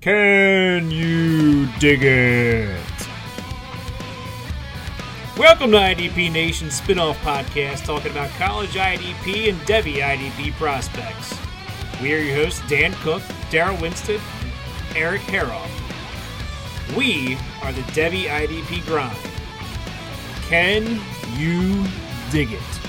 Can you dig it? Welcome to IDP Nation spin-off podcast talking about college IDP and Devy IDP prospects. We are your hosts, Dan Cook, Daryl Winston, and Eric Haroff. We are the Devy IDP grind. Can you dig it?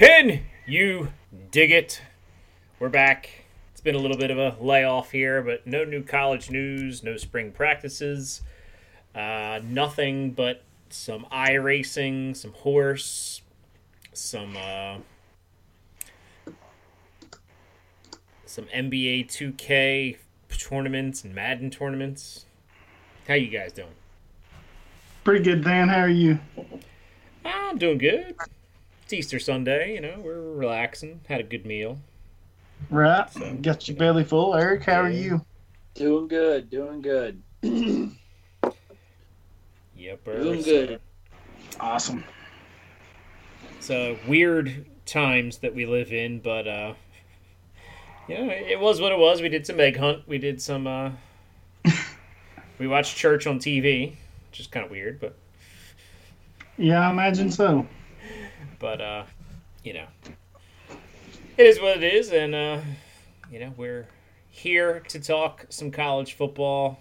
Can you dig it? We're back. It's been a little bit of a layoff here, but no new college news, no spring practices, uh, nothing but some iRacing, some horse, some uh, some NBA 2K tournaments and Madden tournaments. How you guys doing? Pretty good, Dan. How are you? I'm doing good. It's Easter Sunday, you know, we're relaxing, had a good meal. Right. Got your belly full. Eric, how are you? Doing good, doing good. Yep, Doing good. Awesome. So weird times that we live in, but uh yeah, it was what it was. We did some egg hunt. We did some uh we watched church on TV, which is kind of weird, but Yeah, I imagine so. But uh you know it is what it is and uh you know we're here to talk some college football.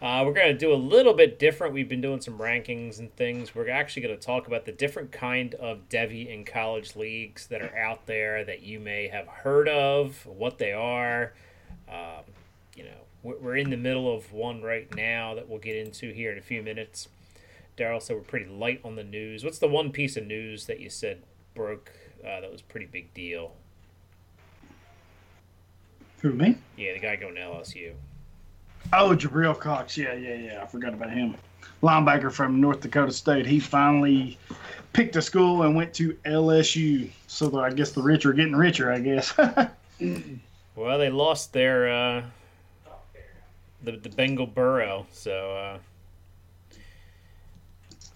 Uh, we're going to do a little bit different. We've been doing some rankings and things. We're actually going to talk about the different kind of Devy and college leagues that are out there that you may have heard of what they are. Um, you know we're in the middle of one right now that we'll get into here in a few minutes Daryl said we're pretty light on the news. What's the one piece of news that you said broke uh, that was a pretty big deal? Who, me? Yeah, the guy going to LSU. Oh, Jabril Cox. Yeah, yeah, yeah. I forgot about him. Linebacker from North Dakota State. He finally picked a school and went to LSU. So I guess the rich are getting richer, I guess. Well, they lost their uh, the the Bengal Burrow, so uh,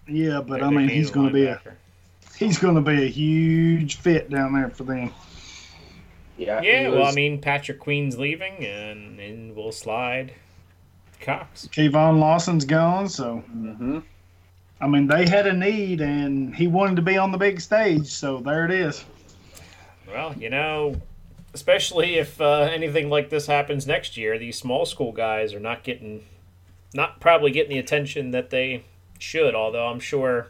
yeah, but they- I mean, he's going to be a he's going to be a huge fit down there for them. Yeah. Yeah, well, I mean, Patrick Queen's leaving, and and we'll slide Cox. K'Lavon Chaisson's gone, so Mhm. I mean, they had a need, and he wanted to be on the big stage, so there it is. Well, you know, especially if uh, anything like this happens next year, these small school guys are not getting, not probably getting the attention that they should. Although I'm sure,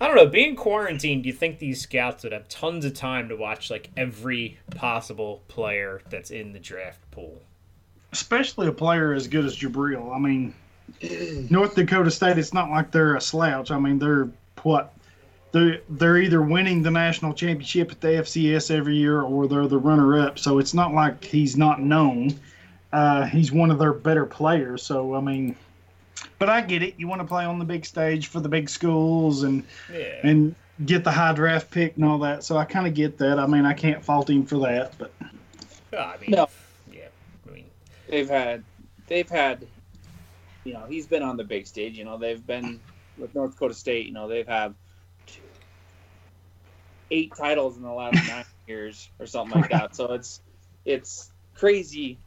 I don't know, being quarantined, do you think these scouts would have tons of time to watch like every possible player that's in the draft pool? especially a player as good as Jabril. I mean, North Dakota State. It's not like they're a slouch. I mean, they're what they're they're either winning the national championship at the FCS every year or they're the runner up. So it's not like he's not known. Uh, he's one of their better players. So I mean, but I get it. You want to play on the big stage for the big schools and Yeah. and get the high draft pick and all that. So I kind of get that. I mean, I can't fault him for that. But I mean, No. yeah. I mean, They've had, they've had, you know, he's been on the big stage. You know, they've been with North Dakota State. You know, they've had eight titles in the last nine years or something like that. So it's it's crazy.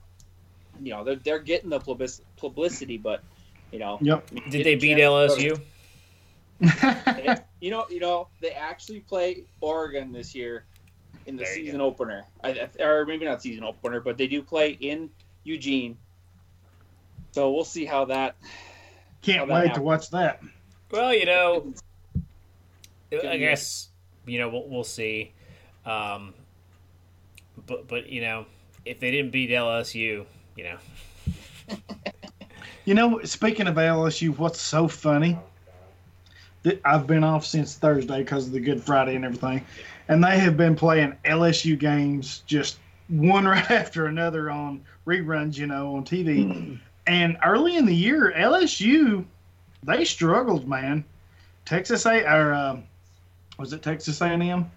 You know, they're they're getting the publicity, but you know, yep. Did they beat a chance to go to- LSU? you know, you know, they actually play Oregon this year in the There season opener, I, I- or maybe not season opener, but they do play in Eugene. So we'll see how that. Can't How that wait to watch that. Well, you know, I guess you know we'll, we'll see. Um, but but you know if they didn't beat LSU, you know You know, speaking of LSU, what's so funny? That I've been off since Thursday because of the Good Friday and everything, and they have been playing LSU games just one right after another on reruns, you know, on TV. and early in the year, LSU they struggled, man. Texas A or um, was it Texas A&M?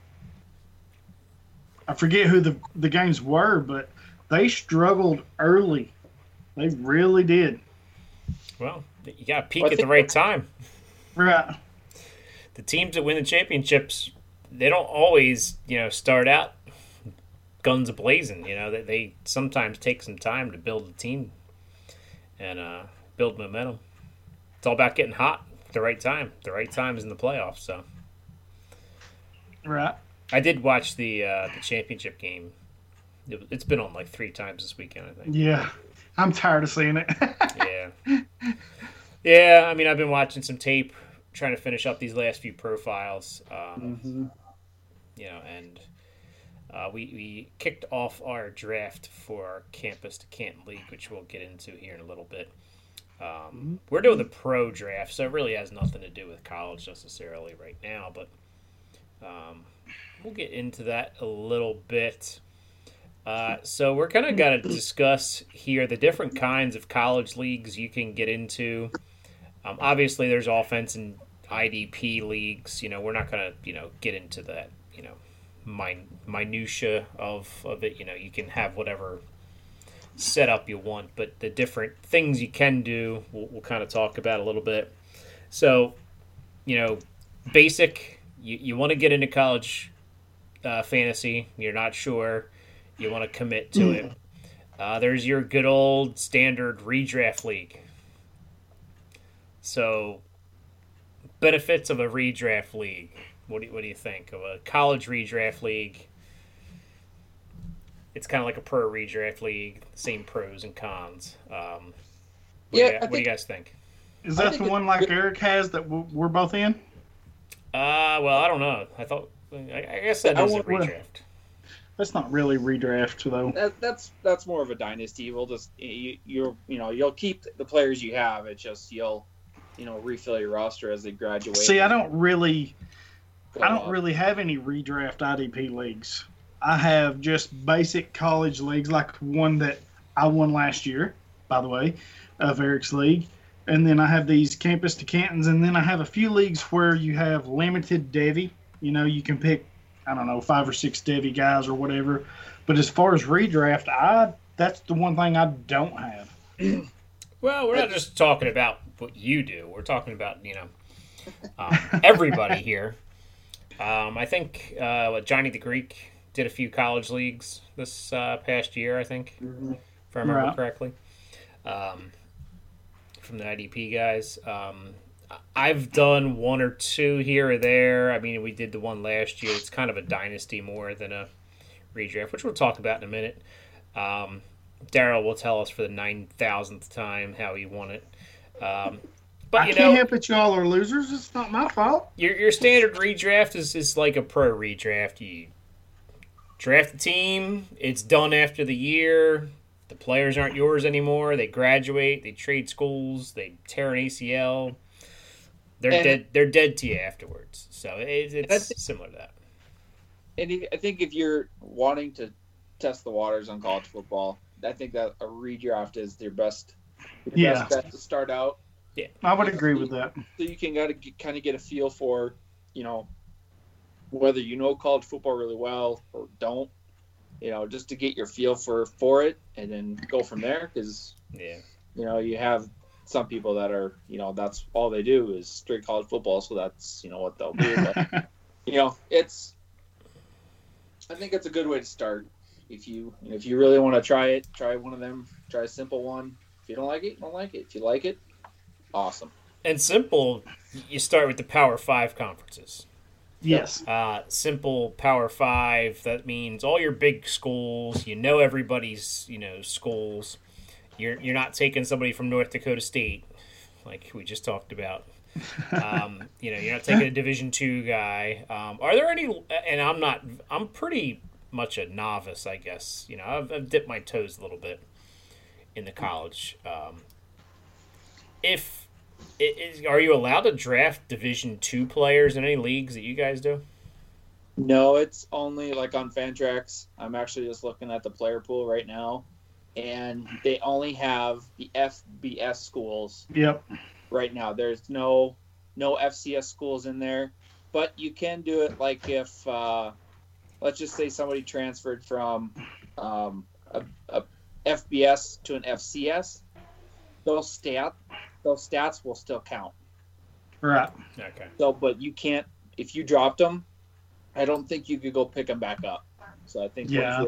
I forget who the the games were, but they struggled early. They really did. Well you got to peak Well, at the right time. Right. The the teams that win the championships, they don't always, you know, start out guns blazing. You know, they, they sometimes take some time to build a team and uh, build momentum. It's all about getting hot at the right time. The right time is in the playoffs. So, Right. I did watch the uh, the championship game. It, it's been on like three times this weekend, I think. Yeah. I'm tired of seeing it. yeah. Yeah, I mean, I've been watching some tape, trying to finish up these last few profiles. Um, Mm-hmm. You know, and uh, we we kicked off our draft for our campus to Canton League, which we'll get into here in a little bit. Um, we're doing the pro draft, so it really has nothing to do with college necessarily right now, but um, we'll get into that a little bit. Uh, so we're kind of going to discuss here the different kinds of college leagues you can get into. Um, obviously, there's offense and IDP leagues. You know, we're not going to you know get into that you know min- minutia of of it. You know, you can have whatever setup you want, but the different things you can do, we'll, we'll kind of talk about a little bit. So, you know, basic. You, you want to get into college uh, fantasy. You're not sure. You want to commit to it. Uh, there's your good old standard redraft league. So, benefits of a redraft league. What do you, what do you think of a college redraft league? It's kind of like a pro redraft league, same pros and cons. Um, what, Yeah, do, you, I what do you guys think? Is that think the one like Eric has that we're both in? Uh, well, I don't know. I thought, I, I guess that I is a want- redraft. That's not really redraft though. That, that's that's more of a dynasty. We'll just you you're, you know you'll keep the players you have. It's just you'll you know refill your roster as they graduate. See, I don't really, I don't up. really have any redraft IDP leagues. I have just basic college leagues, like one that I won last year, by the way, of Eric's league. And then I have these campus to Cantons, and then I have a few leagues where you have limited Devy. You know, you can pick, I don't know, five or six Devy guys or whatever. But as far as redraft, I that's the one thing I don't have. Well, we're not just talking about what you do. We're talking about you know um, everybody here. Um, I think uh, what Johnny the Greek did a few college leagues this uh, past year. I think, Mhm. if I remember Right. correctly, um, from the IDP guys. I've done one or two here or there. I mean, we did the one last year. It's kind of a dynasty more than a redraft, which we'll talk about in a minute. Um, Daryl will tell us for the nine thousandth time how he won it. Um, but I you can't know, help it, y'all are losers. It's not my fault. your your standard redraft is, is like a pro redraft. You draft the team, it's done after the year. The players aren't yours anymore. They graduate, they trade schools, they tear an ACL. They're And- dead. They're dead to you afterwards. So it, it's think- similar to that. And I think if you're wanting to test the waters on college football, I think that a redraft is your best, your Yeah. best bet to start out. Yeah, I would agree with that. So you can gotta get, kind of get a feel for, you know, whether you know college football really well or don't. You know, just to get your feel for for it, and then go from there. Because Yeah. you know you have some people that are, you know, that's all they do is straight college football. So that's you know what they'll do. But you know, it's. I think it's a good way to start. If you if you really want to try it, try one of them. Try a simple one. If you don't like it, don't like it. If you like it, awesome. And simple, you start with the Power Five conferences. yes. Uh, simple Power Five. That means all your big schools. You know everybody's you know schools. You're you're not taking somebody from North Dakota State, like we just talked about. Um, you know, you're not taking a Division two guy. Um, are there any? And I'm not. I'm pretty much a novice, I guess. You know, I've, I've dipped my toes a little bit in the college. Um, if i- is, are you allowed to draft Division two players in any leagues that you guys do? No, it's only like on Fantrax. I'm actually just looking at the player pool right now, and they only have the FBS schools Yep. right now. There's no no FCS schools in there, but you can do it like if uh, let's just say somebody transferred from um, a, a FBS to an FCS. Those stat those stats will still count. Right. Okay. So, but you can't if you dropped them, I don't think you could go pick them back up. So I think Yeah,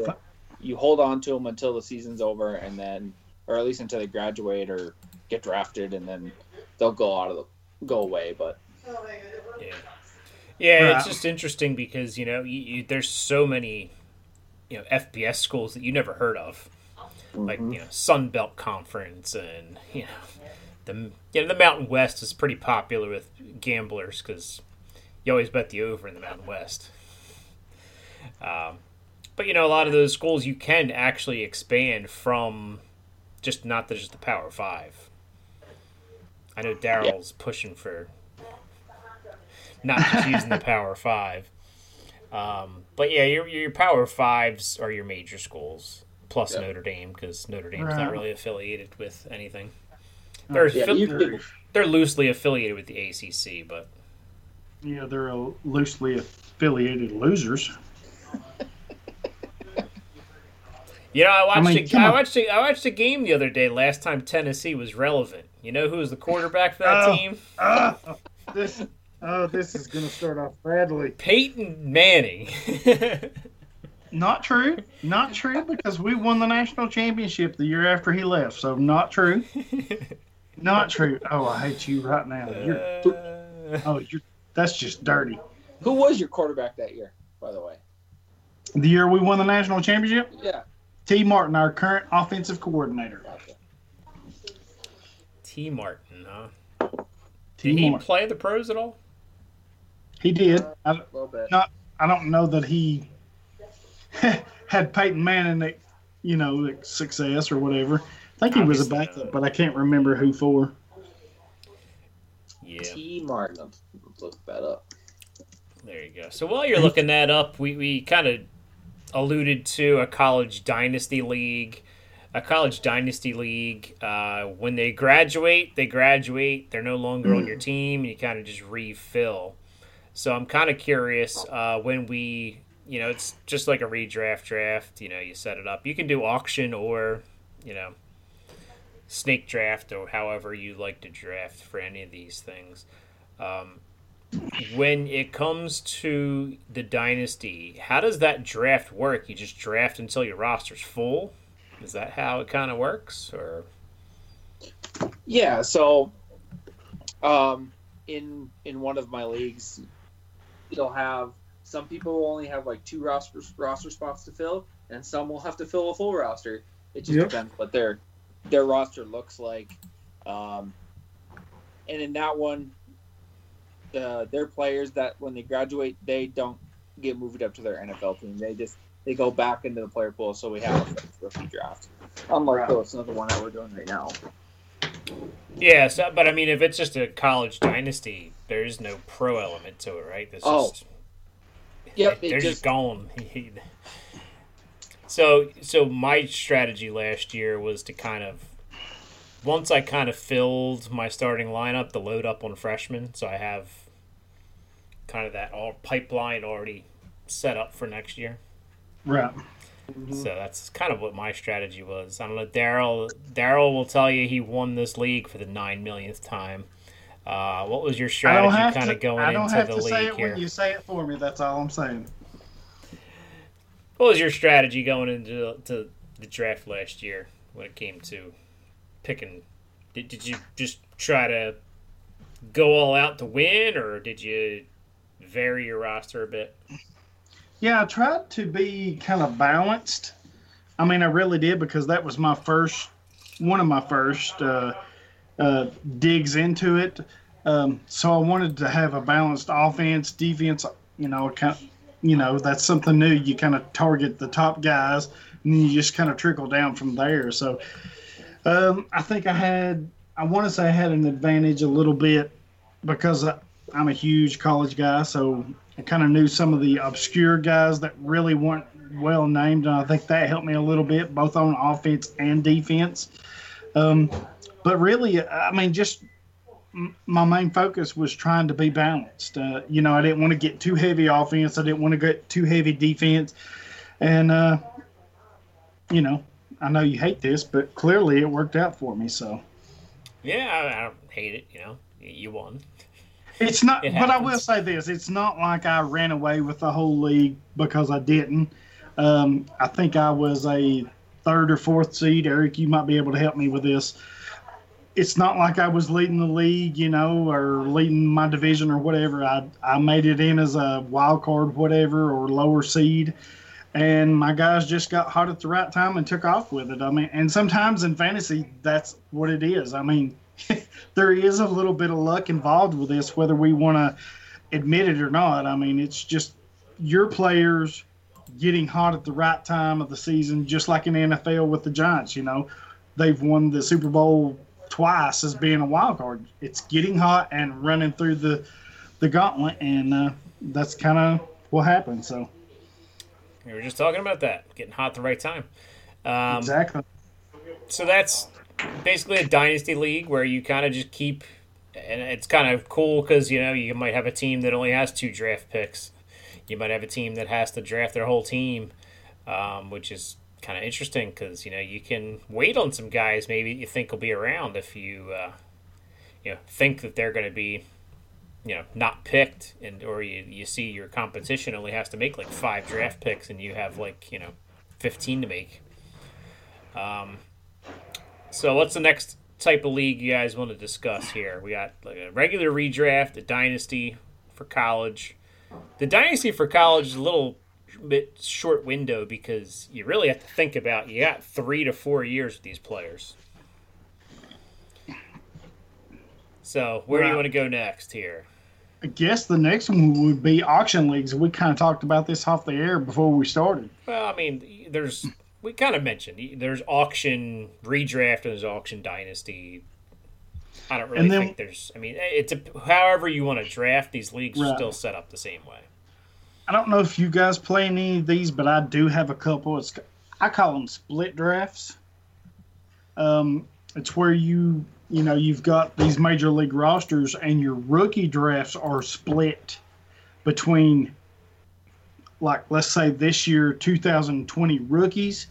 you, I th- you hold on to them until the season's over, and then, or at least until they graduate or get drafted, and then they'll go out of the go away. But Yeah, yeah. It's just interesting because you know you, you, there's so many you know FBS schools that you never heard of, like Mm-hmm. you know Sun Belt Conference and you know the you know the Mountain West is pretty popular with gamblers because you always bet the over in the Mountain West. Um, but you know a lot of those schools you can actually expand from just not the, just the Power Five. I know Daryl's pushing for not just using the Power Five. Um, but yeah, your your Power Fives are your major schools plus Yeah. Notre Dame because Notre Dame's Right. not really affiliated with anything. They're yeah, affi- you could, they're loosely affiliated with the ACC, but yeah, they're a loosely affiliated losers. You know, I watched mean, a, come I on. watched a, I watched a game the other day. Last time Tennessee was relevant. You know who was the quarterback for that Oh. team? Ah, this, oh, this is going to start off badly. Peyton Manning. Not true. Not true because we won the national championship the year after he left. So not true. Not true. Oh, I hate you right now. You're, Uh, oh, you're. That's just dirty. who was your quarterback that year, by the way? The year we won the national championship, Yeah. Tee Martin, our current offensive coordinator. Tee Martin, huh? T. Did he Martin. play the pros at all? He did. Uh, I, A little bit. No. I don't know that he had Peyton Manning, you know, like, success or whatever. I think he was a backup, not. but I can't remember who for. Yeah. Tee Martin. Look that up. There you go. So while you're looking that up, we, we kind of alluded to a college dynasty league. A college dynasty league. Uh, when they graduate, they graduate. They're no longer on your team, and you kind of just refill. So I'm kind of curious uh, when we, you know, it's just like a redraft draft. You know, you set it up. You can do auction or, you know, snake draft or however you like to draft for any of these things. Um, when it comes to the dynasty, how does that draft work? You just draft until your roster's full. Is that how it kind of works, or Yeah, so um, in in one of my leagues, you'll have some people will only have like two roster roster spots to fill, and some will have to fill a full roster. It just Yep. depends what their their roster looks like. Um, and in that one, the their players that when they graduate, they don't get moved up to their NFL team. They just they go back into the player pool. So we have a rookie draft. Unlike Right. those, another one that we're doing right now. yeah? So, but I mean, if it's just a college dynasty, there's no pro element to it, right? It's Oh. just, Yep, they're just, just gone. so, so my strategy last year was to kind of once I kind of filled my starting lineup to load up on freshmen, so I have kind of that all pipeline already set up for next year. Right. So that's kind of what my strategy was. I don't know. Daryl Daryl will tell you he won this league for the nine millionth time. Uh, what was your strategy kind to. of going I don't into have the to say league it here? when you say it for me. That's all I'm saying. What was your strategy going into to the draft last year when it came to picking? Did, did you just try to go all out to win, or did you vary your roster a bit? Yeah, I tried to be kind of balanced. I mean, I really did because that was my first, one of my first uh, uh, digs into it. Um, so I wanted to have a balanced offense, defense. You know, kind, you know, that's something new. You kind of target the top guys, and you just kind of trickle down from there. So um, I think I had, I want to say I had an advantage a little bit because I'm a huge college guy, so I kind of knew some of the obscure guys that really weren't well named, and I think that helped me a little bit, both on offense and defense. Um, but really, I mean, just my main focus was trying to be balanced. Uh, you know, I didn't want to get too heavy offense. I didn't want to get too heavy defense, and uh, you know, I know you hate this, but clearly it worked out for me. So. Yeah, I, I don't hate it. You know, you won. It's not, It but I will say this: it's not like I ran away with the whole league because I didn't. Um, I think I was a third or fourth seed. Eric, you might be able to help me with this. It's not like I was leading the league, you know, or leading my division or whatever. I I made it in as a wild card, whatever, or lower seed, and my guys just got hot at the right time and took off with it. I mean, and sometimes in fantasy, that's what it is. I mean, there is a little bit of luck involved with this, whether we want to admit it or not. I mean, it's just your players getting hot at the right time of the season, just like in the NFL with the Giants. You know, they've won the Super Bowl twice as being a wild card. It's getting hot and running through the the gauntlet, and uh, that's kind of what happened. So We were just talking about that, getting hot at the right time. Um, exactly. so that's basically a dynasty league where you kind of just keep, and it's kind of cool because you know you might have a team that only has two draft picks. You might have a team that has to draft their whole team, um, which is kind of interesting because you know you can wait on some guys maybe you think will be around if you uh, you know think that they're going to be you know not picked and or you, you see your competition only has to make like five draft picks and you have like you know 15 to make um, so what's the next type of league you guys want to discuss here we got like a regular redraft a dynasty for college the dynasty for college is a little bit short window because you really have to think about you got three to four years with these players so where do you want to go next here I guess the next one would be auction leagues. We kind of talked about this off the air before we started. Well, I mean, there's we kind of mentioned there's auction redraft and there's auction dynasty. I don't really then- think there's. I mean, it's a, however you want to draft these leagues are still set up the same way. I don't know if you guys play any of these, but I do have a couple. It's I call them split drafts. Um, it's where you you know you've got these major league rosters, and your rookie drafts are split between, like let's say this year 2020 rookies.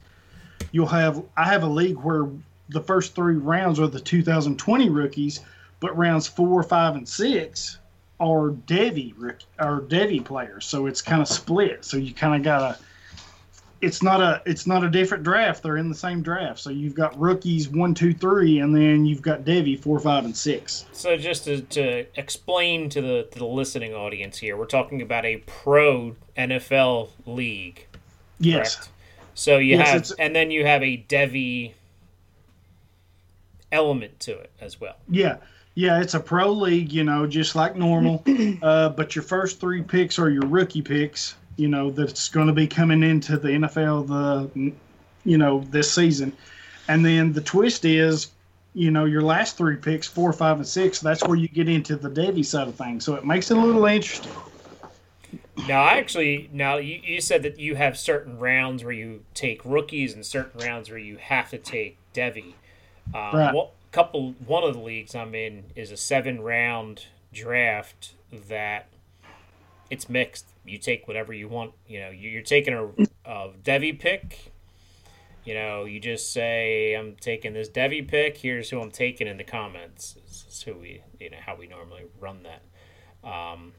You'll have I have a league where the first three rounds are the 2020 rookies, but rounds four, five, and six are Devy or Devy players, so it's kind of split. So you kind of gotta. It's not a it's not a different draft. They're in the same draft. So you've got rookies one, two, three, and then you've got Devy four, five, and six. So just to, to explain to the to the listening audience here, we're talking about a pro NFL league. Yes, Correct. So you Yes, have, and then you have a Devy element to it as well. yeah, yeah. It's a pro league, you know, just like normal. uh, but your first three picks are your rookie picks. You know that's going to be coming into the NFL the you know this season, and then the twist is you know, your last three picks, four, five, and six, that's where you get into the Devy side of things. So it makes it a little interesting. Now, I actually, now you, you said that you have certain rounds where you take rookies and certain rounds where you have to take Devy. Um, Right. what, couple, one of the leagues I'm in is a seven round draft that it's mixed. You take whatever you want. You know, you- you're taking a, a Devy pick. You know, you just say, "I'm taking this Devy pick. Here's who I'm taking in the comments." This is who we, you know, how we normally run that. Um,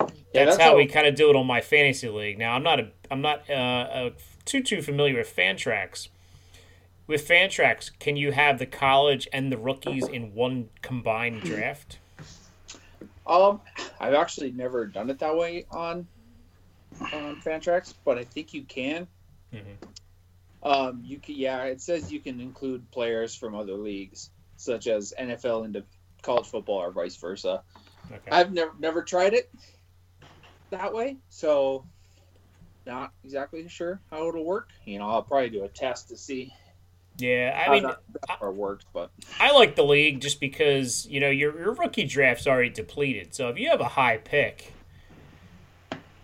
Yeah, that's, that's how, how- we kind of do it on my fantasy league. Now, I'm not a, I'm not uh, uh, too too familiar with Fantrax. With Fantrax, can you have the college and the rookies in one combined draft? Um, I've actually never done it that way on on Fantrax, but I think you can. Mhm. Um, you can, yeah, it says you can include players from other leagues, such as NFL into college football or vice versa. Okay. I've never never tried it that way, so not exactly sure how it'll work. You know, I'll probably do a test to see yeah, I mean, that, that works, but I like the league just because you know your your rookie draft's already depleted. So if you have a high pick,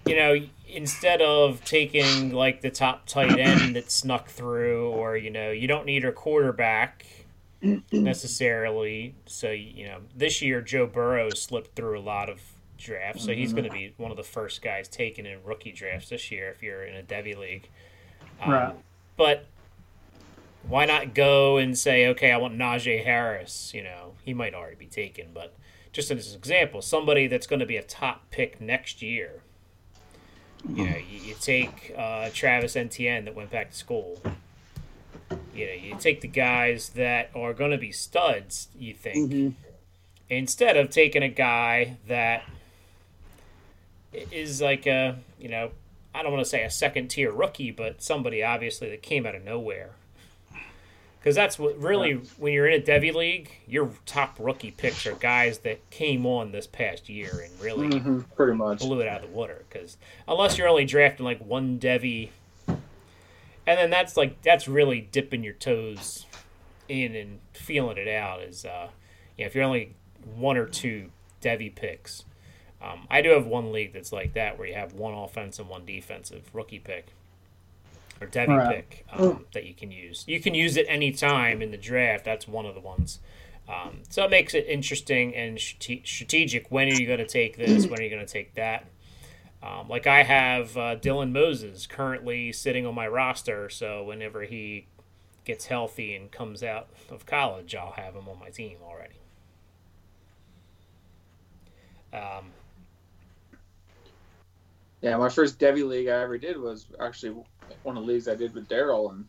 you know instead of taking like the top tight end that snuck through, or you know you don't need a quarterback necessarily. So you know this year Joe Burrow slipped through a lot of drafts, so he's going to be one of the first guys taken in rookie drafts this year if you're in a Devy league. Um, Right. But why not go and say, okay, I want Najee Harris? You know, he might already be taken, but just as an example, somebody that's going to be a top pick next year. You know, you, you take uh, Travis Etienne that went back to school. You know, you take the guys that are going to be studs. You think Mm-hmm. instead of taking a guy that is like a you know I don't want to say a second tier rookie, but somebody obviously that came out of nowhere. Because that's what really when you're in a Devy league, your top rookie picks are guys that came on this past year and really Mm-hmm. Pretty much. blew it out of the water. Because unless you're only drafting like one Devy, and then that's like that's really dipping your toes in and feeling it out. Is uh, you know if you're only one or two Devy picks. Um, I do have one league that's like that where you have one offensive, and one defensive rookie pick or Devy Right. pick um, that you can use. You can use it any time in the draft. That's one of the ones. Um, so it makes it interesting and strate- strategic. When are you going to take this? When are you going to take that? Um, like I have uh, Dylan Moses currently sitting on my roster, so whenever he gets healthy and comes out of college, I'll have him on my team already. Um, Yeah, my first Devy league I ever did was actually one of the leagues I did with Daryl, and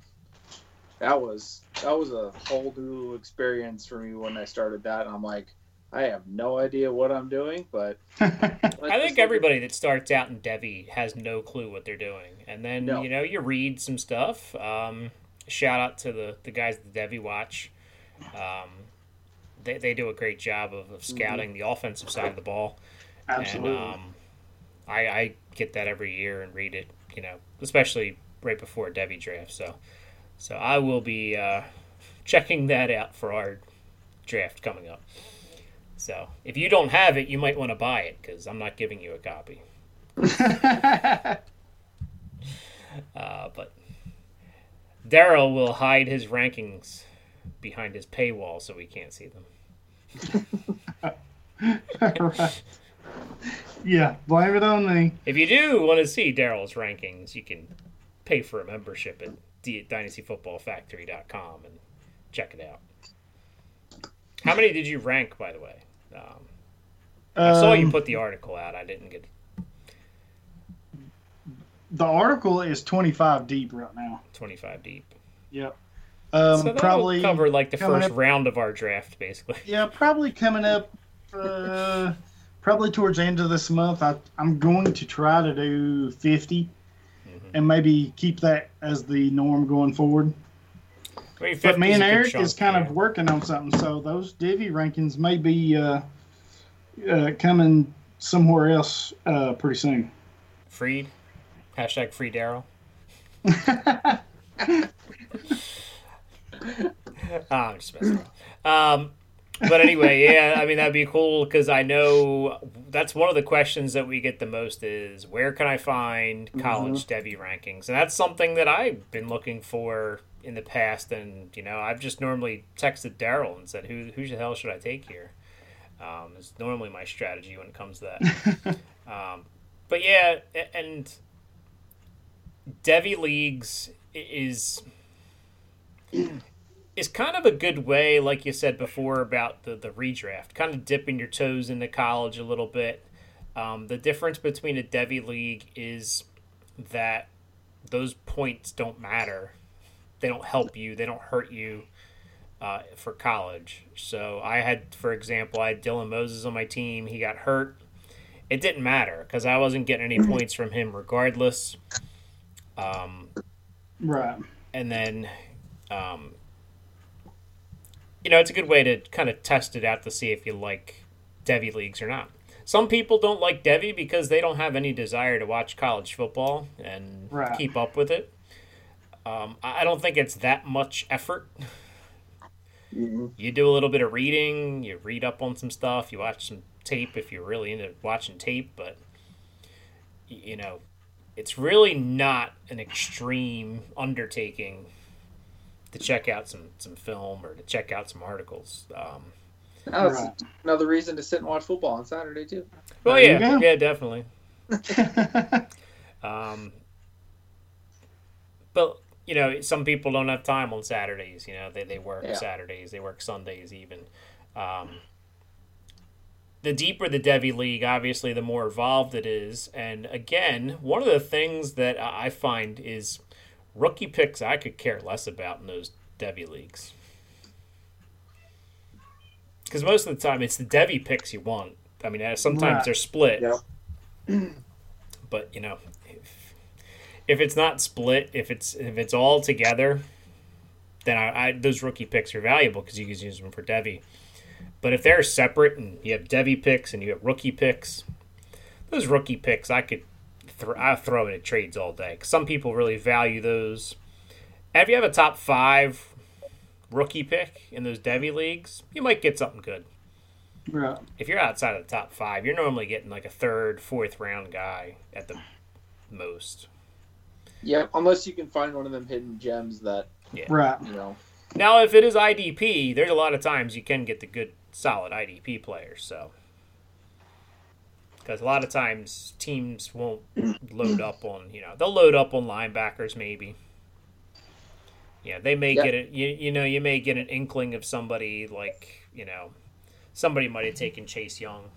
that was that was a whole new experience for me when I started that. And I'm like, I have no idea what I'm doing, but I think everybody that starts out in Devy has no clue what they're doing, and then No. you know you read some stuff. Um, shout out to the the guys at the Devy Watch. Um, they they do a great job of, of scouting the offensive side of the ball. Absolutely. And, um, I, I get that every year and read it, you know, especially right before Devy draft. So, so I will be uh, checking that out for our draft coming up. So, if you don't have it, you might want to buy it because I'm not giving you a copy. Uh, but Daryl will hide his rankings behind his paywall so we can't see them. Right. Yeah, blame it on me. If you do want to see Daryl's rankings, you can pay for a membership at D- DynastyFootballFactory.com and check it out. How many did you rank, by the way? Um, I saw you Um, put the article out. I didn't get the article is 25 deep right now. 25 deep. Yep. Um, so probably cover like the first up- round of our draft, basically. Yeah, probably coming up. Uh, probably towards the end of this month. I, I'm going to try to do 50, Mhm. and maybe keep that as the norm going forward. I mean, But me and Eric chunk, is kind yeah. of working on something, so those Devy rankings may be uh, uh, coming somewhere else uh, pretty soon. freed. Hashtag free Daryl. Ah, I'm just messing around. Um, but anyway, yeah, I mean that'd be cool because I know that's one of the questions that we get the most is where can I find college Devy rankings, and that's something that I've been looking for in the past, and you know I've just normally texted Daryl and said who who the hell should I take here. Um, it's normally my strategy when it comes to that. um, but yeah, and Devy leagues is is kind of a good way, like you said before about the the redraft, kind of dipping your toes into college a little bit. Um, the difference between a Devy league is that those points don't matter. They don't help you. They don't hurt you uh, for college. So I had, for example, I had Dylan Moses on my team. He got hurt. It didn't matter because I wasn't getting any points from him regardless. Um, Right. and then um, you know it's a good way to kind of test it out to see if you like Devy leagues or not. Some people don't like Devy because they don't have any desire to watch college football and Right. keep up with it. Um, I don't think it's that much effort. Mhm. You do a little bit of reading, you read up on some stuff, you watch some tape if you're really into watching tape, but you know, it's really not an extreme undertaking to check out some some film or to check out some articles. Um, Oh, it's Right. another reason to sit and watch football on Saturday too. well, There yeah, yeah, definitely. Um, but you know, some people don't have time on Saturdays. You know, they they work Yeah. Saturdays, they work Sundays even. Um, the deeper the Devy League, obviously, the more evolved it is. And again, one of the things that I I find is rookie picks I could care less about in those Devy leagues. Because most of the time, it's the Devy picks you want. I mean, uh, sometimes Right. they're split. Yeah. But, you know, if, if it's not split, if it's if it's all together, then I, I those rookie picks are valuable because you can use them for Devy. But if they're separate and you have Devy picks and you have rookie picks, those rookie picks I could th- I throw in at trades all day. 'Cause some people really value those. And if you have a top five rookie pick in those Devy leagues, you might get something good. Right. If you're outside of the top five, you're normally getting like a third, fourth round guy at the most. Yeah, unless you can find one of them hidden gems that Right. you know. Now, if it is IDP, there's a lot of times you can get the good, solid IDP players. So, because a lot of times teams won't load up on, you know, they'll load up on linebackers maybe. Yeah, they may Yeah. get it. You, you know, you may get an inkling of somebody like, you know, somebody might have taken Chase Young.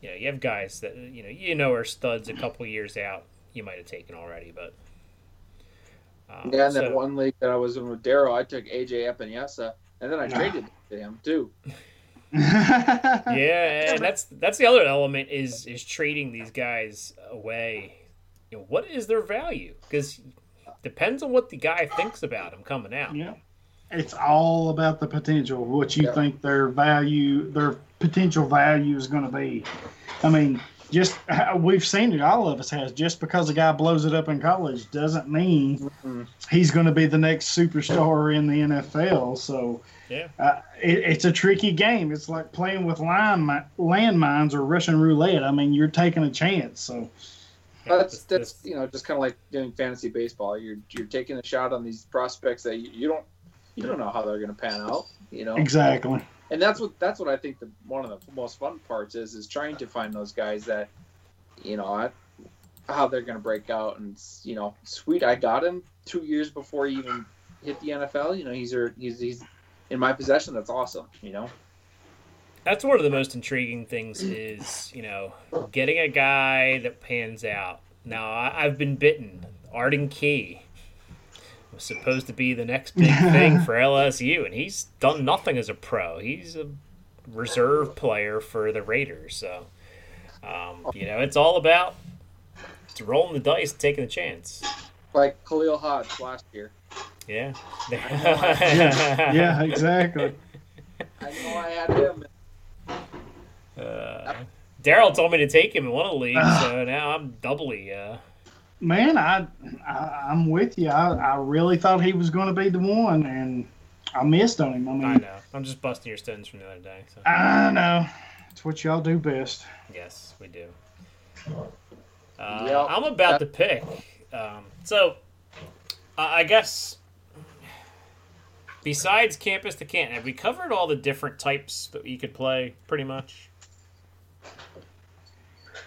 You know, you have guys that you know you know are studs a couple years out. You might have taken already, but um, Yeah, and so- then one league that I was in with Daryl, I took AJ Epenesa, and then I Ah. traded to him too. yeah, and that's that's the other element is is trading these guys away. You know, what is their value? Because depends on what the guy thinks about him coming out. Yeah. It's all about the potential, what you Yeah. think their value, their potential value is going to be. I mean, just we've seen it. All of us has. Just because a guy blows it up in college doesn't mean Mhm. he's going to be the next superstar in the NFL. So Yeah. uh, it, it's a tricky game. It's like playing with line landmines or Russian roulette. I mean, you're taking a chance. So That's This- that's you know just kind of like doing fantasy baseball. You're you're taking a shot on these prospects that you, you don't you don't know how they're going to pan out. You know, exactly. and that's what that's what I think the one of the most fun parts is is trying to find those guys that you know I, how they're going to break out and you know sweet I got him two years before he even hit the NFL. You know he's he's he's in my possession. That's awesome. You know. That's one of the most intriguing things is you know getting a guy that pans out. Now I, I've been bitten. Arden Key was supposed to be the next big thing for LSU, and he's done nothing as a pro. He's a reserve player for the Raiders. So um, you know it's all about it's rolling the dice, taking the chance. Like Khalil Hodge last year. Yeah. Yeah, exactly. I know I had him. Uh, Daryl told me to take him in one of the leagues, so now I'm doubly. Uh, Man, I, I I'm with you. I, I really thought he was going to be the one, and I missed on him. I mean, I know. I'm just busting your stones from the other day. So. I know. It's what y'all do best. Yes, we do. Uh, Yep. I'm about to pick. Um, so, uh, I guess besides campus to Canton, have we covered all the different types that you could play? Pretty much.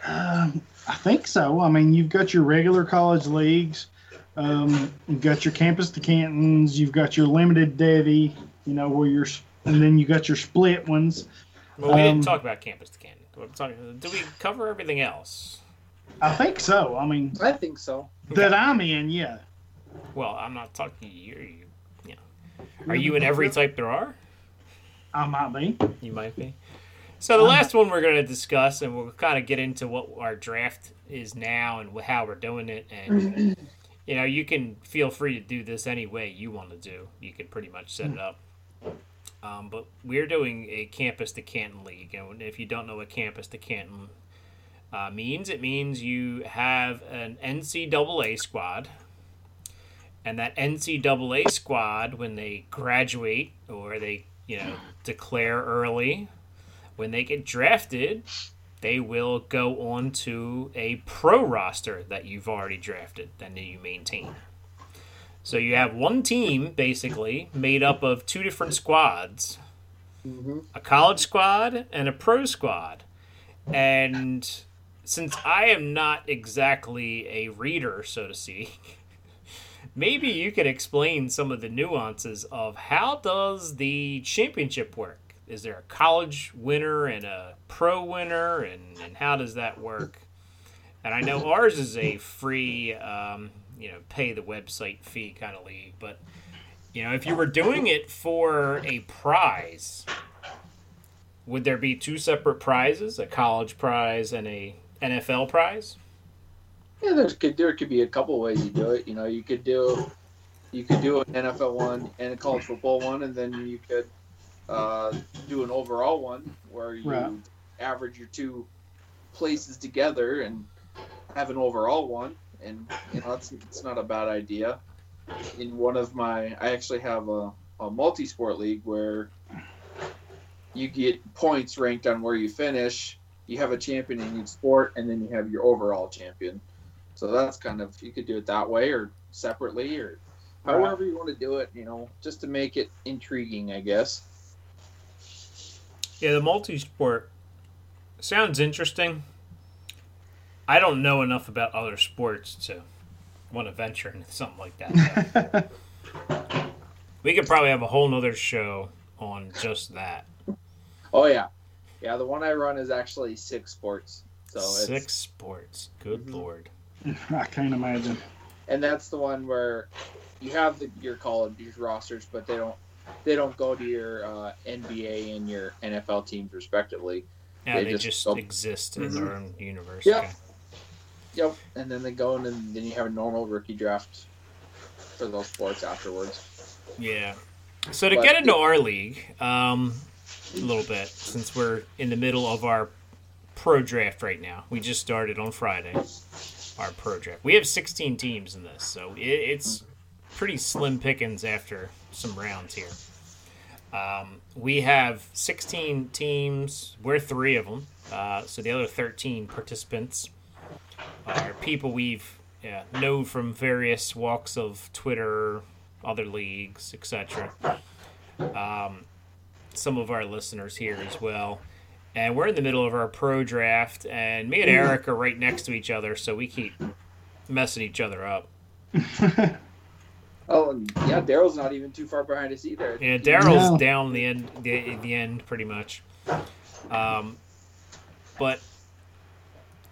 Um, I think so. I mean, you've got your regular college leagues. Um, you've got your campus to cantons. You've got your limited Devy. You know where you're, and then you got your split ones. Well, we Um, didn't talk about campus to Canton. We're talking- Did we cover everything else? I think so. I mean, I think so. that I'm in, yeah. Well, I'm not talking you. You, you know, are you in every type there are? I might be. You might be. So the last one we're going to discuss, and we'll kind of get into what our draft is now and how we're doing it, and you know, you can feel free to do this any way you want to do. You can pretty much set it up. Um, but we're doing a campus to Canton league, and if you don't know what campus to Canton uh, means, it means you have an NCAA squad, and that NCAA squad, when they graduate or they you know declare early, when they get drafted, they will go on to a pro roster that you've already drafted and that you maintain. So you have one team basically made up of two different squads Mm-hmm. a college squad and a pro squad. And since I am not exactly a reader, so to speak, maybe you could explain some of the nuances of how does the championship work? Is there a college winner and a pro winner, and, and how does that work? And I know ours is a free, um, you know, pay the website fee kind of league, but you know, if you were doing it for a prize, would there be two separate prizes, a college prize and a NFL prize? Yeah, there could there could be a couple ways you do it. You know, you could do you could do an NFL one and a college football one, and then you could uh, do an overall one where you Right. average your two places together and have an overall one. And you know, that's it's not a bad idea. In one of my, I actually have a, a multi-sport league where you get points ranked on where you finish. You have a champion in each sport, and then you have your overall champion. So that's kind of you could do it that way or separately or however you want to do it. You know, just to make it intriguing, I guess. Yeah, the multi-sport sounds interesting. I don't know enough about other sports to want to venture into something like that. we could probably have a whole nother show on just that. Oh yeah, yeah. The one I run is actually six sports. So Six sports. Good Mhm. lord. I can't imagine. and that's the one where you have the, your college your rosters, but they don't they don't go to your uh, NBA and your NFL teams respectively. Yeah, They they, just just, go- exist in Mhm. their own universe. Yep. Okay. Yep. And then they go in and then you have a normal rookie draft for those sports afterwards. Yeah. So to But- get into our league, um, a little bit since we're in the middle of our pro draft right now. We just started on Friday. Our pro draft. We have 16 teams in this, so it, it's pretty slim pickings after some rounds here. Um, we have 16 teams. We're three of them. Uh, so the other 13 participants are people we've yeah, know from various walks of Twitter, other leagues, etc. Um, some of our listeners here as well. And we're in the middle of our pro draft, and me and Eric are right next to each other, so we keep messing each other up. Oh, yeah, Daryl's not even too far behind us either. Yeah, Daryl's No. down the end, the, the end, pretty much. Um, but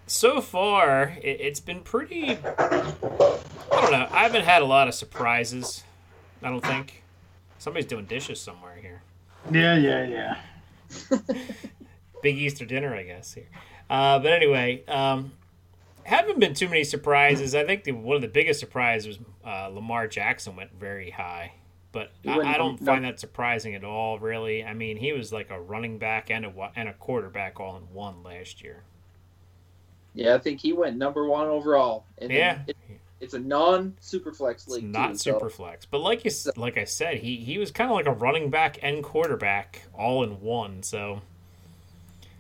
so far, it, it's been pretty. I don't know. I haven't had a lot of surprises. I don't think. Somebody's doing dishes somewhere here. Yeah, yeah, yeah. Big Easter dinner, I guess. Here, uh, but anyway, um, haven't been too many surprises. I think the, one of the biggest surprises was uh, Lamar Jackson went very high, but I, I don't find that surprising at all. Really, I mean, he was like a running back and a and a quarterback all in one last year. Yeah, I think he went number one overall. And Yeah. it- it's a non superflex It's league. not too, so- but like you like I said, he he was kind of like a running back and quarterback all in one. So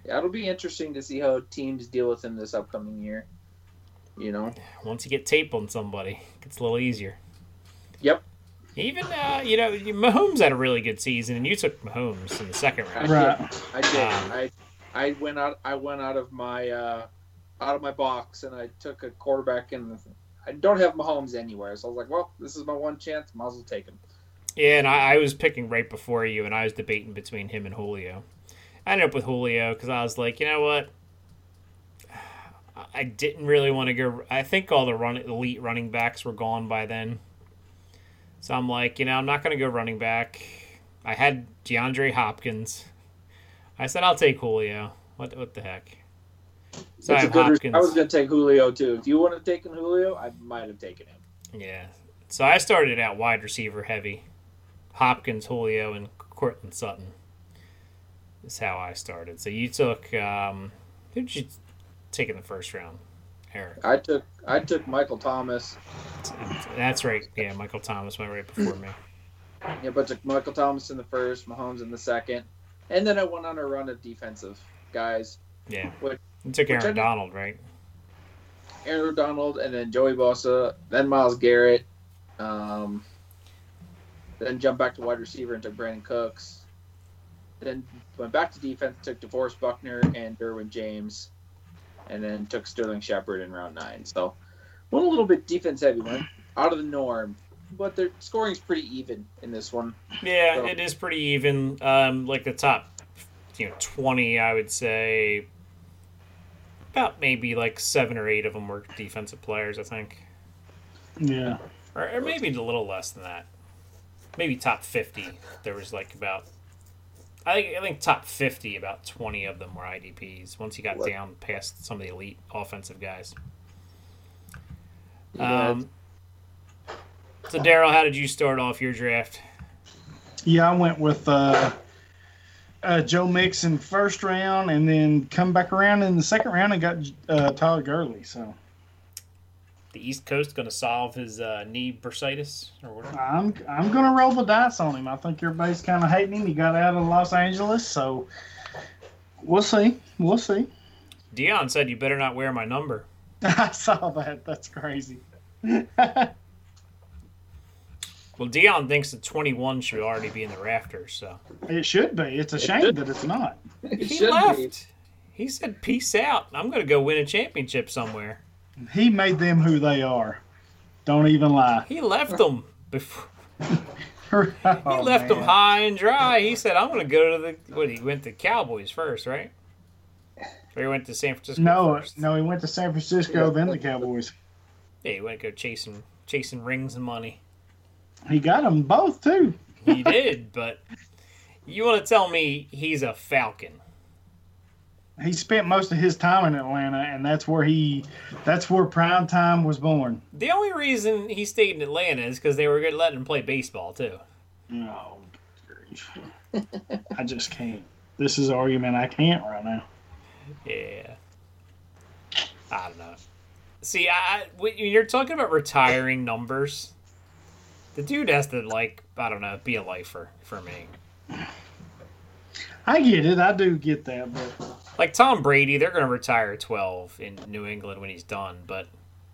Yeah, it'll be interesting to see how teams deal with him this upcoming year. You know, once you get tape on somebody, it gets a little easier. Yep. Even uh, you know, Mahomes had a really good season, and you took Mahomes in the second round. Right. I did. Um, I I went out. I went out of my uh, out of my box, and I took a quarterback. And I don't have Mahomes anywhere, so I was like, "Well, this is my one chance. Might as well take him." Yeah, and I, I was picking right before you, and I was debating between him and Julio. I ended up with Julio because I was like, you know what? I didn't really want to go. I think all the run, elite running backs were gone by then. So I'm like, you know, I'm not going to go running back. I had DeAndre Hopkins. I said I'll take Julio. What what the heck? So I have good. Hopkins. I was going to take Julio too. If you would have taken Julio, I might have taken him. Yeah. So I started out wide receiver heavy. Hopkins, Julio, and Courtland Sutton. Is how I started. So you took um who did you take in the first round? Eric. I took I took Michael Thomas. That's right. Yeah, Michael Thomas went right before me. Yeah, but took Michael Thomas in the first, Mahomes in the second, and then I went on a run of defensive guys. Yeah. What- You took which Aaron did- Donald, right? Aaron Donald, and then Joey Bosa, then Myles Garrett, um, then jumped back to wide receiver and took Brandin Cooks. Then went back to defense, took DeForest Buckner and Derwin James, and then took Sterling Shepard in round nine. So went a little bit defense heavy, went out of the norm. but their scoring's pretty even in this one. Yeah, So- it is pretty even. Um, like the top, you know, twenty, I would say. About maybe like seven or eight of them were defensive players, I think, Yeah. or, or maybe a little less than that. Maybe top fifty. There was like about. I think I think top fifty. About twenty of them were IDPs. Once you got What? down past some of the elite offensive guys. Yeah, Um, so Daryl, how did you start off your draft? Yeah, I went with uh, uh, Joe Mixon first round, and then come back around in the second round and got uh, Todd Gurley. So The East Coast going to solve his uh, knee bursitis or whatever. I'm I'm gonna roll the dice on him. I think everybody's kind of hating him. He got out of Los Angeles, so we'll see. We'll see. Deion said you better not wear my number. I saw that. That's crazy. Well, Deion thinks the 21 should already be in the rafters, so it should be. It's a shame should. that it's not. it he left. be. He said, "Peace out. I'm going to go win a championship somewhere." He made them who they are. Don't even lie. He left them before. he He left them high and dry. He said, "I'm going to go to the what? He went to Cowboys first, right? Or he went to San Francisco No, first. no, he went to San Francisco, then the Cowboys. Yeah, he went to go chasing chasing rings and money. He got them both too. He did, but you want to tell me he's a Falcon? He spent most of his time in Atlanta, and that's where he, that's where prime time was born. The only reason he stayed in Atlanta is because they were going to let him play baseball too. Oh. I just can't. This is an argument I can't right now. Yeah. I don't know. See, I when you're talking about retiring numbers, the dude has to like I don't know be a lifer for me. I get it. I do get that, but Like Tom Brady, they're going to retire 12 in New England when he's done, but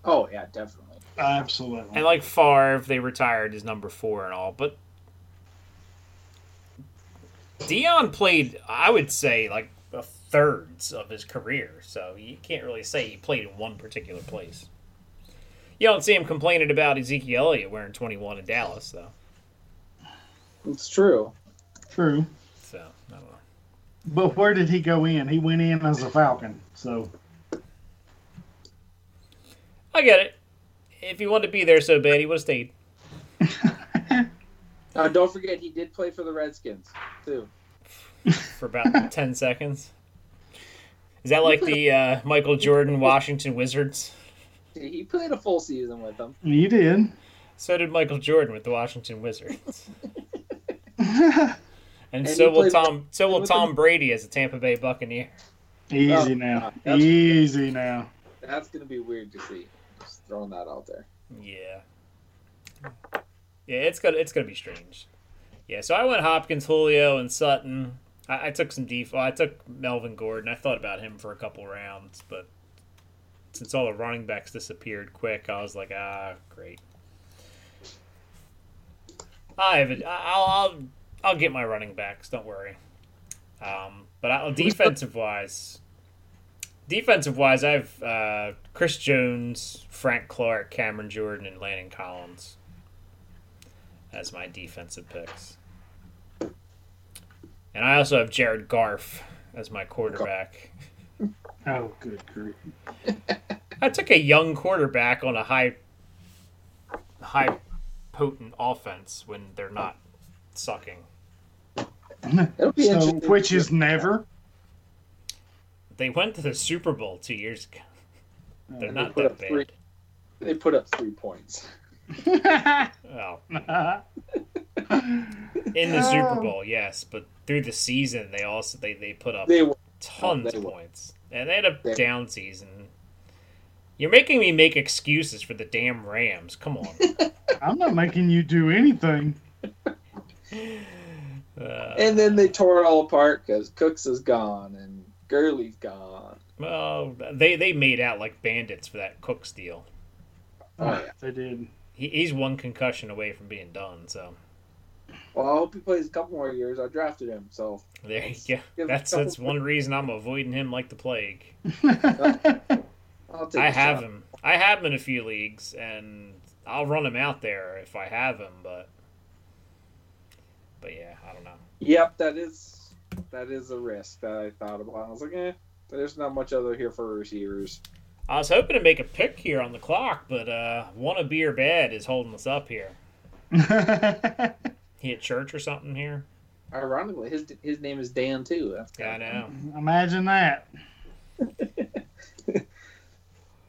Oh yeah, definitely. absolutely. and like Favre, they retired as number four and all, but Deion played, I would say, like a thirds of his career, so you can't really say he played in one particular place. You don't see him complaining about Ezekiel Elliott wearing 21 in Dallas, though. It's true. True. So I don't know. But where did he go in? He went in as a Falcon. So I get it. If he wanted to be there so bad, he would have stayed. Uh, don't forget, he did play for the Redskins too. for about 10 seconds. Is that like the uh, Michael Jordan Washington Wizards? He played a full season with them. you did. So did Michael Jordan with the Washington Wizards. And, And so will played Tom so will Tom them. Brady as a Tampa Bay Buccaneer. Easy Oh, now. God, that's- Easy now. That's gonna be weird to see. Just throwing that out there. Yeah. Yeah, it's gonna it's gonna be strange. Yeah, so I went Hopkins, Julio, and Sutton. I, I took some def. I took Melvin Gordon. I thought about him for a couple rounds, but since all the running backs disappeared quick, I was like, ah, great. I have it. I'll, I'll I'll get my running backs. Don't worry. Um, but I, defensive wise, defensive wise, I have uh, Chris Jones, Frank Clark, Cameron Jordan, and Landon Collins as my defensive picks. And I also have Jared Goff as my quarterback. Oh, good grief. I took a young quarterback on a high, high potent offense when they're not sucking. It'll be So, interesting. which is never. They went to the Super Bowl two years ago. Uh, They're They not put that up three. bad. They put up three points. Oh, in the Super. Bowl, yes, but through the season, they also they, they put up They were. tons they of were. points, and they had a They- down season. You're making me make excuses for the damn Rams. Come on. I'm not making you do anything. Uh, And then they tore it all apart because Cooks is gone and Gurley's gone. well, they they made out like bandits for that Cooks deal. Oh, yeah. They did. He, he's one concussion away from being done. So Well, I hope he plays a couple more years. I drafted him, so there you go. That's that's one reason I'm avoiding him like the plague. I'll take I a have shot. him. I have him in a few leagues, and I'll run him out there if I have him, but but yeah, I don't know. Yep, that is that is a risk that I thought about. I was like, eh, there's not much other here for receivers. I was hoping to make a pick here on the clock, but uh, wanna be or bad is holding us up here. he at church or something here? Ironically, his his name is Dan too. That's Yeah, I know. Imagine that.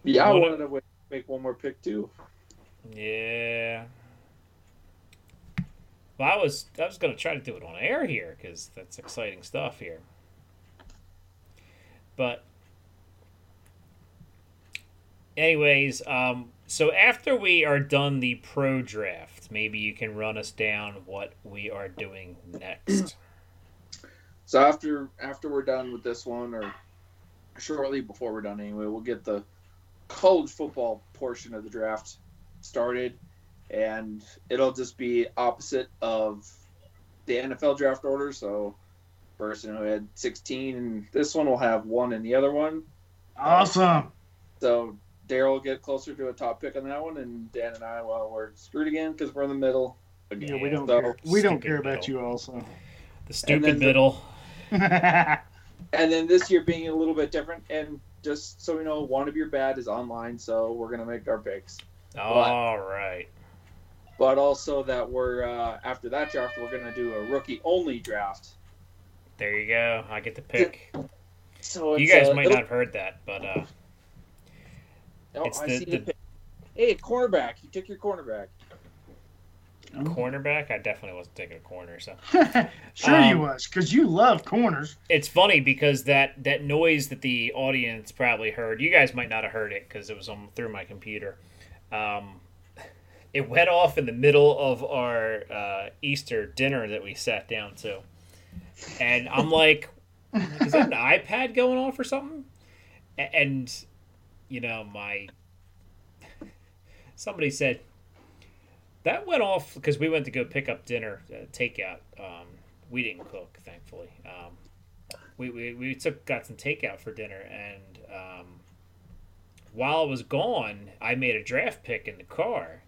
yeah, I wanted to make one more pick too. Yeah. Well, I was I was gonna try to do it on air here because that's exciting stuff here. But, anyways, um, so after we are done the pro draft, maybe you can run us down what we are doing next. So after after we're done with this one, or shortly before we're done anyway, we'll get the college football portion of the draft started, and it'll just be opposite of the NFL draft order. So person who had 16, and this one will have one in the other one. Awesome. So Daryl will get closer to a top pick on that one, and Dan and I, well, we're screwed again because we're in the middle. Yeah, we don't So- care. We don't care about middle. you also. The stupid then the- middle. And then this year being a little bit different, and just so we know, one of your bad is online, so we're gonna make our picks. All right. But also that we're uh, after that draft, we're gonna do a rookie only draft. There you go. I get to pick. So You guys uh, might not have heard that, but uh, Oh, it's I the- see the- the pick. Hey, cornerback! You took your cornerback. cornerback, I definitely wasn't taking a corner. So sure you Um, was, because you love corners. it's funny because that that noise that the audience probably heard, you guys might not have heard it because it was on through my computer. Um, it went off in the middle of our uh, Easter dinner that we sat down to, and I'm like, "Is that an iPad going off or something?" And you know, my somebody said that went off because we went to go pick up dinner, uh, takeout. Um, we didn't cook, thankfully. Um, we, we, we took got some takeout for dinner, and um, while I was gone, I made a draft pick in the car,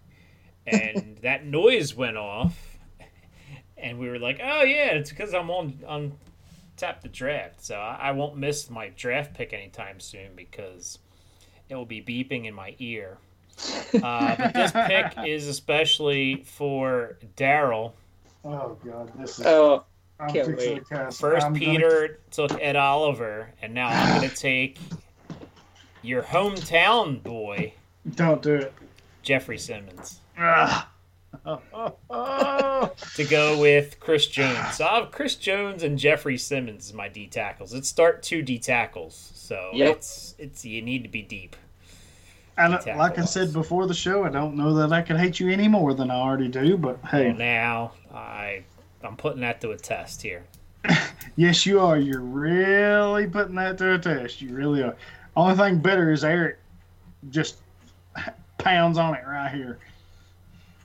and that noise went off, and we were like, "Oh yeah, it's because I'm on on tap the draft, so I, I won't miss my draft pick anytime soon because it will be beeping in my ear." Uh, but this pick is especially for Daryl. Oh god, this is. Oh, I'm can't wait. to cast. First, I'm gonna- Peter took Ed Oliver, and now I'm going to take your hometown boy, Don't do it. Jeffrey Simmons. To go with Chris Jones. So I have Chris Jones and Jeffrey Simmons as my D tackles. Let's start two D tackles. So Yep. it's it's you need to be deep. And like I said before the show, I don't know that I can hate you any more than I already do. But Well, hey, now I I'm putting that to a test here. yes, you are. You're really putting that to a test. You really are. Only thing better is Eric just pounds on it right here.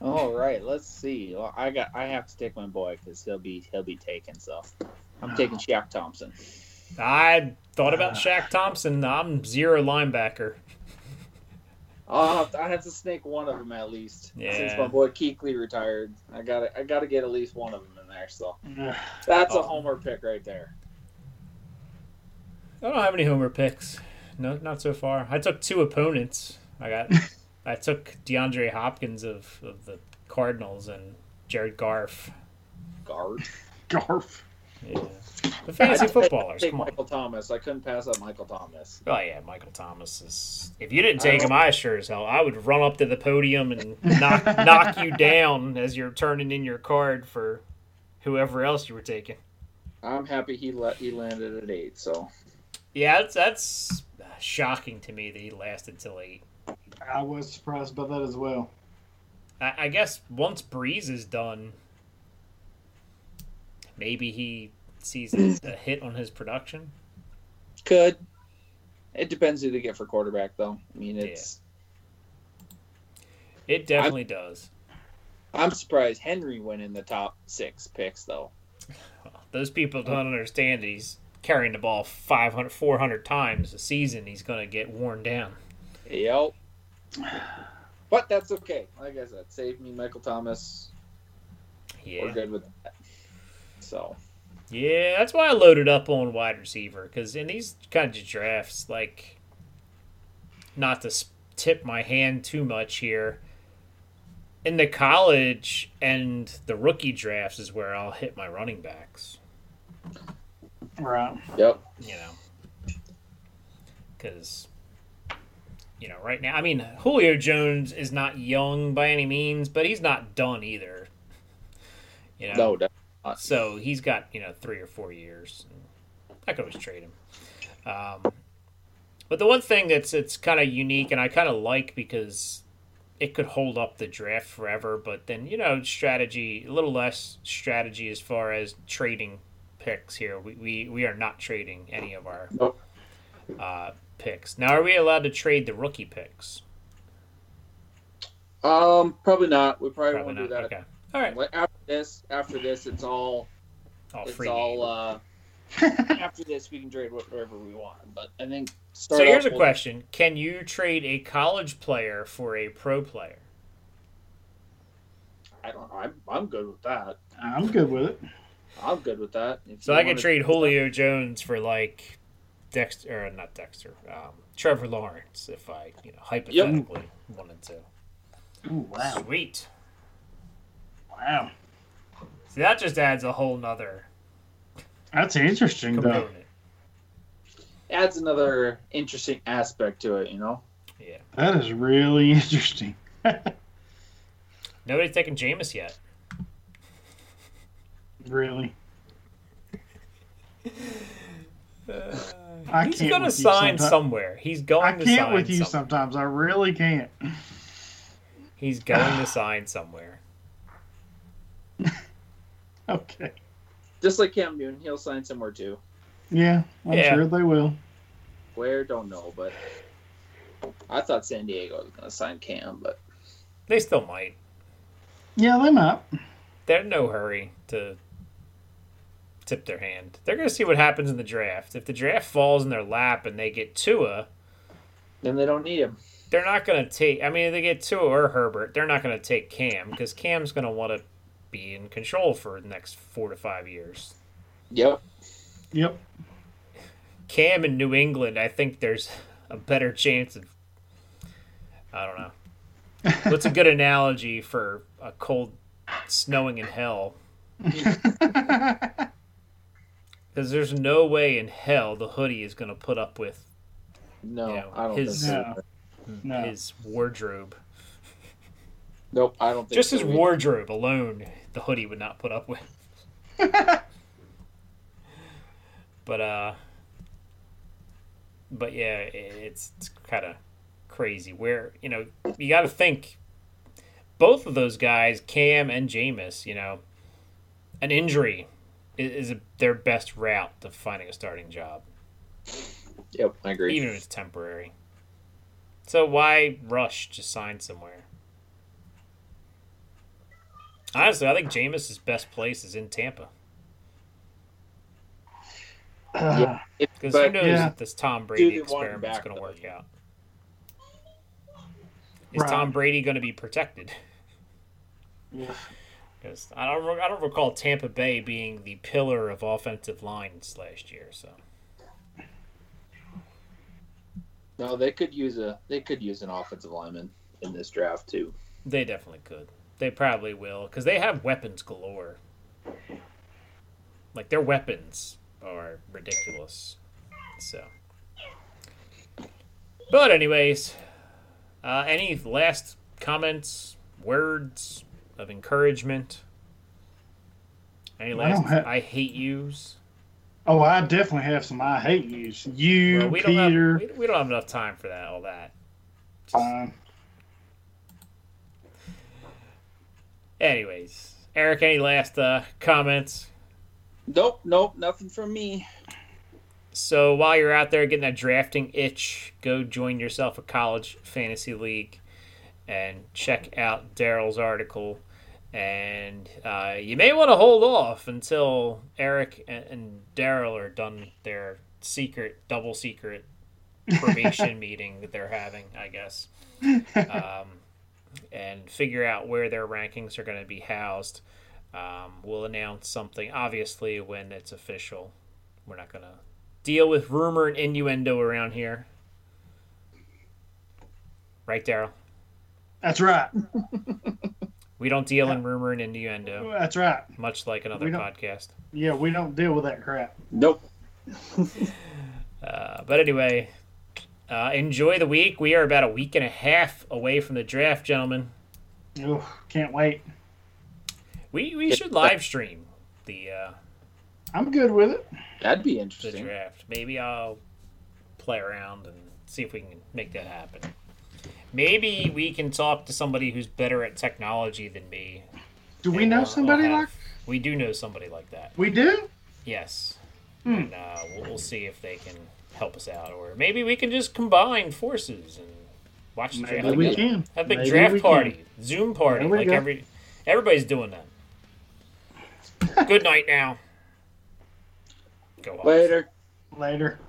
All right. Let's see. Well, I got. I have to take my boy because he'll be he'll be taken. So I'm taking ah. Shaq Thompson. I thought about ah. Shaq Thompson. I'm zero linebacker. I'll have to, I have to snake one of them at least. Since my boy Kuechly retired, I got I got to get at least one of them in there. So that's Oh. a homer pick right there. I don't have any homer picks. No, not so far. I took two opponents. I got, I took DeAndre Hopkins of, of the Cardinals and Jared Goff. Guard. Garf. Yeah, the fantasy footballers. take Come on. Michael Thomas. I couldn't pass up Michael Thomas. Oh yeah, Michael Thomas is. If you didn't take him, I sure as hell I would run up to the podium and knock knock you down as you're turning in your card for whoever else you were taking. I'm happy he let he landed at eight. So Yeah, that's that's shocking to me that he lasted till eight. I was surprised by that as well. I, I guess once Brees is done, maybe he sees a, a hit on his production. could. It depends who they get for quarterback, though. I mean, it's. It definitely does. I'm surprised Henry went in the top six picks, though. Those people don't understand that he's carrying the ball 500, 400 times a season. He's going to get worn down. Yep. But that's okay. Like I said, save me Michael Thomas. Yeah. We're good with that. So Yeah, that's why I loaded up on wide receiver because in these kinds of drafts, like, not to tip my hand too much here, in the college and the rookie drafts is where I'll hit my running backs. Right. yep. You know, because you know right now, I mean Julio Jones is not young by any means, but he's not done either. You know, No, definitely not. so he's got you know three or four years. I could always trade him. Um, but the one thing that's it's kind of unique and I kind of like because it could hold up the draft forever. But then you know strategy a little less strategy as far as trading picks here. We we, we are not trading any of our Nope. uh, picks. Now are we allowed to trade the rookie picks? Um, probably not. We probably, Probably won't not. do that. Okay. All right. Like, After this, after this, it's all All it's free. all uh after this we can trade whatever we want. But I think so here's off a with- question: Can you trade a college player for a pro player? I don't. I'm I'm good with that. I'm good with it. I'm good with that. If So I could trade Julio Jones for like Dexter, or not Dexter, um, Trevor Lawrence if I, you know, hypothetically wanted to. Ooh, wow. Sweet. Wow. See, that just adds a whole nother That's interesting, though. component. adds another interesting aspect to it. You know. Yeah. That is really interesting. Nobody's taken Jameis yet. Really. I He's going to sign somewhere. He's going I to can't sign with you some- sometimes. I really can't. He's going to sign somewhere. Okay. Just like Cam Newton, he'll sign somewhere too. Yeah, I'm Yeah. sure they will. Where don't know, but I thought San Diego was going to sign Cam, but They still might. Yeah, they might. They're in no hurry to tip their hand. They're going to see what happens in the draft. If the draft falls in their lap and they get Tua, then they don't need him. they're not going to take. I mean, if they get Tua or Herbert, they're not going to take Cam because Cam's going to want to be in control for the next four to five years. Yep. Yep. Cam in New England, I think there's a better chance of. I don't know. What's a good analogy for a cold snowing in hell? Because there's no way in hell the hoodie is going to put up with No, You know, I don't his- think so. No. No. his wardrobe. Nope, I don't think Just so his either. wardrobe alone, the hoodie would not put up with. But uh, but yeah, it's, it's kind of crazy. Where you know you got to think, both of those guys, Cam and Jameis, you know, an injury is, is a, their best route to finding a starting job, Yep, I agree. even if it's temporary. So why rush to sign somewhere? Honestly, I think Jameis' best place is in Tampa. Uh, If- Because who knows yeah. if this Tom Brady experiment want him experiment's back, going to work out? Is Right. Tom Brady going to be protected? yeah. Because I don't, re- I don't recall Tampa Bay being the pillar of offensive lines last year. So no, they could use a they could use an offensive lineman in this draft too. they definitely could. They probably will because they have weapons galore. Like their weapons are ridiculous. So, but anyways, uh, any last comments, words of encouragement? Any I last don't have- I hate yous? Oh, I definitely have some I hate yous. You, Well, we don't have we, we don't have enough time for that. All that. Just- Fine. anyways, Eric, any last uh, comments? Nope, nope, nothing from me. So while you're out there getting that drafting itch, go join yourself a college fantasy league and check out Daryl's article. And uh, you may want to hold off until Eric and, and Daryl are done their secret, double secret probation meeting that they're having, I guess. Um, and figure out where their rankings are going to be housed. Um, we'll announce something, obviously, when it's official. We're not going to deal with rumor and innuendo around here. Right, Daryl? That's right. We don't deal in rumor and innuendo, That's right. much like another podcast. Yeah, we don't deal with that crap. Nope. Uh, but anyway, uh, enjoy the week. We are about a week and a half away from the draft, gentlemen. Ugh, can't wait. We we should live stream the uh, I'm good with it. That'd be the interesting. draft. Maybe I'll play around and see if we can make that happen. Maybe we can talk to somebody who's better at technology than me. Do we know we'll- somebody we'll like We do know somebody like that. we do? Yes. Hmm. And uh, we'll, we'll see if they can help us out, or maybe we can just combine forces and watch the Maybe draft. we can. Have a big Maybe draft we can. party, Zoom party, like go. every everybody's doing that. Good night now. Go Hawks. Later. Later.